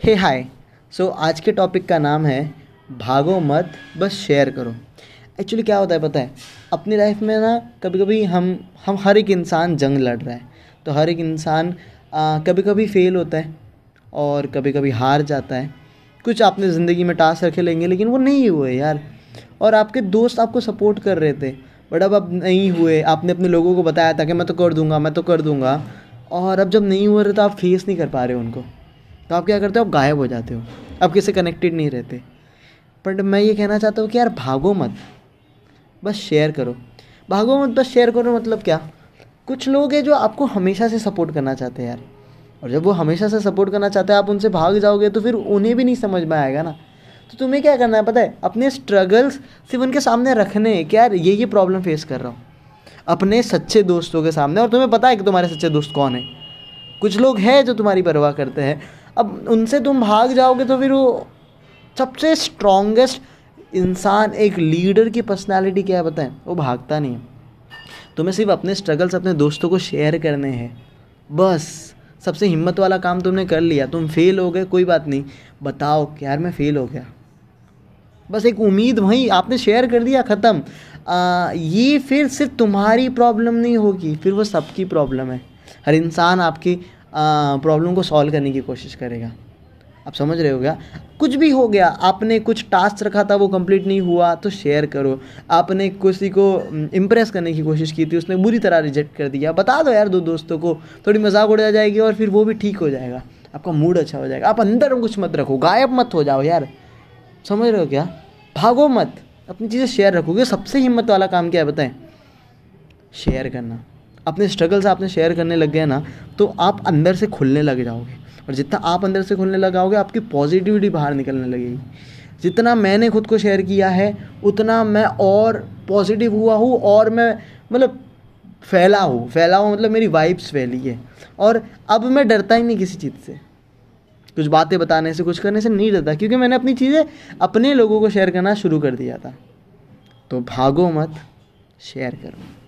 हे हाय सो आज के टॉपिक का नाम है, भागो मत, बस शेयर करो। एक्चुअली क्या होता है पता है? अपनी लाइफ में ना कभी कभी हम हम हर एक इंसान जंग लड़ रहा है। तो हर एक इंसान कभी कभी फेल होता है और कभी कभी हार जाता है। कुछ आपने ज़िंदगी में टास्क रखे लेंगे, लेकिन वो नहीं हुए यार। और आपके दोस्त आपको सपोर्ट कर रहे थे बट अब अब नहीं हुए। आपने अपने लोगों को बताया था कि मैं तो कर दूँगा, मैं तो कर दूँगा। और अब जब नहीं हो रहे तो आप फेस नहीं कर पा रहे उनको। तो आप क्या करते हो? आप गायब हो जाते हो। आप किसी कनेक्टेड नहीं रहते। बट मैं ये कहना चाहता हूँ कि यार भागो मत। बस शेयर करो। भागो मत, बस शेयर करो मतलब क्या? कुछ लोग हैं जो आपको हमेशा से सपोर्ट करना चाहते हैं यार। और जब वो हमेशा से सपोर्ट करना चाहते हैं, आप उनसे भाग जाओगे तो फिर उन्हें भी नहीं समझ में आएगा ना। तो तुम्हें क्या करना है पता है? अपने स्ट्रगल्स सिर्फ़ उनके सामने रखने हैं कि यार ये ये प्रॉब्लम फेस कर रहा हूँ। अपने सच्चे दोस्तों के सामने। और तुम्हें पता है कि तुम्हारे सच्चे दोस्त कौन है? कुछ लोग हैं जो तुम्हारी परवाह करते हैं। अब उनसे तुम भाग जाओगे तो फिर वो सबसे स्ट्रॉन्गेस्ट इंसान, एक लीडर की पर्सनालिटी क्या है बताएँ? वो भागता नहीं है। तुम्हें सिर्फ़ अपने स्ट्रगल्स अपने दोस्तों को शेयर करने हैं। बस, सबसे हिम्मत वाला काम तुमने कर लिया। तुम फेल हो गए, कोई बात नहीं। बताओ कि यार मैं फेल हो गया। बस एक उम्मीद वहीं, आपने शेयर कर दिया, ख़त्म। ये फिर सिर्फ़ तुम्हारी प्रॉब्लम नहीं होगी, फिर वो सबकी प्रॉब्लम है। हर इंसान आपकी प्रॉब्लम को सॉल्व करने की कोशिश करेगा। आप समझ रहे हो क्या? कुछ भी हो गया, आपने कुछ टास्क रखा था, वो कंप्लीट नहीं हुआ तो शेयर करो। आपने किसी को इम्प्रेस करने की कोशिश की थी, उसने बुरी तरह रिजेक्ट कर दिया। बता दो यार दो दोस्तों को, थोड़ी मज़ाक उड़ा जाएगी और फिर वो भी ठीक हो जाएगा। आपका मूड अच्छा हो जाएगा। आप अंदर कुछ मत रखो। गायब मत हो जाओ यार। समझ रहे हो क्या? भागो मत। अपनी चीज़ें शेयर रखोगे। सबसे हिम्मत वाला काम क्या है, बताएँ? शेयर करना। अपने स्ट्रगल्स आपने शेयर करने लग गए ना तो आप अंदर से खुलने लग जाओगे। और जितना आप अंदर से खुलने लगाओगे, आपकी पॉजिटिविटी बाहर निकलने लगेगी। जितना मैंने खुद को शेयर किया है, उतना मैं और पॉजिटिव हुआ हूँ और मैं मतलब फैला हूँ। फैला हूँ मतलब मेरी वाइब्स फैली है। और अब मैं डरता ही नहीं किसी चीज़ से। कुछ बातें बताने से, कुछ करने से नहीं डरता, क्योंकि मैंने अपनी चीज़ें अपने लोगों को शेयर करना शुरू कर दिया था। तो भागो मत शेयर करो।